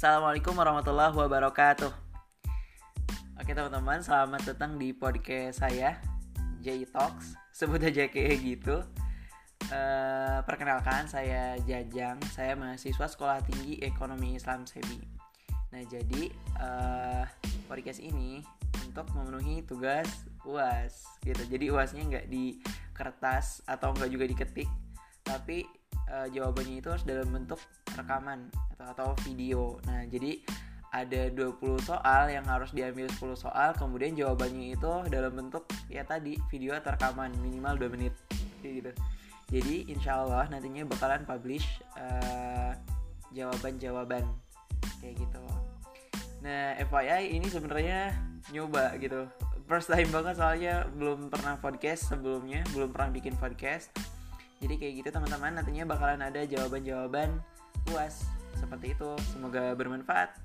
Assalamualaikum warahmatullahi wabarakatuh. Oke teman-teman, selamat datang di podcast saya J Talks. Sebut aja kayak gitu. Uh, perkenalkan saya Jajang, saya mahasiswa Sekolah Tinggi Ekonomi Islam Sebi. Nah jadi uh, podcast ini untuk memenuhi tugas uas gitu. Jadi uasnya nggak di kertas atau nggak juga diketik, tapi uh, jawabannya itu harus dalam bentuk rekaman atau atau video. Nah jadi ada 20 soal yang harus diambil 10 soal kemudian jawabannya itu dalam bentuk ya tadi video atau rekaman minimal 2 menit gitu. Jadi insya Allah nantinya bakalan publish uh, jawaban-jawaban kayak gitu. Nah FYI ini sebenarnya nyoba gitu. First time banget soalnya belum pernah podcast sebelumnya belum pernah bikin podcast jadi kayak gitu teman-teman nantinya bakalan ada jawaban-jawaban puas. Seperti itu semoga bermanfaat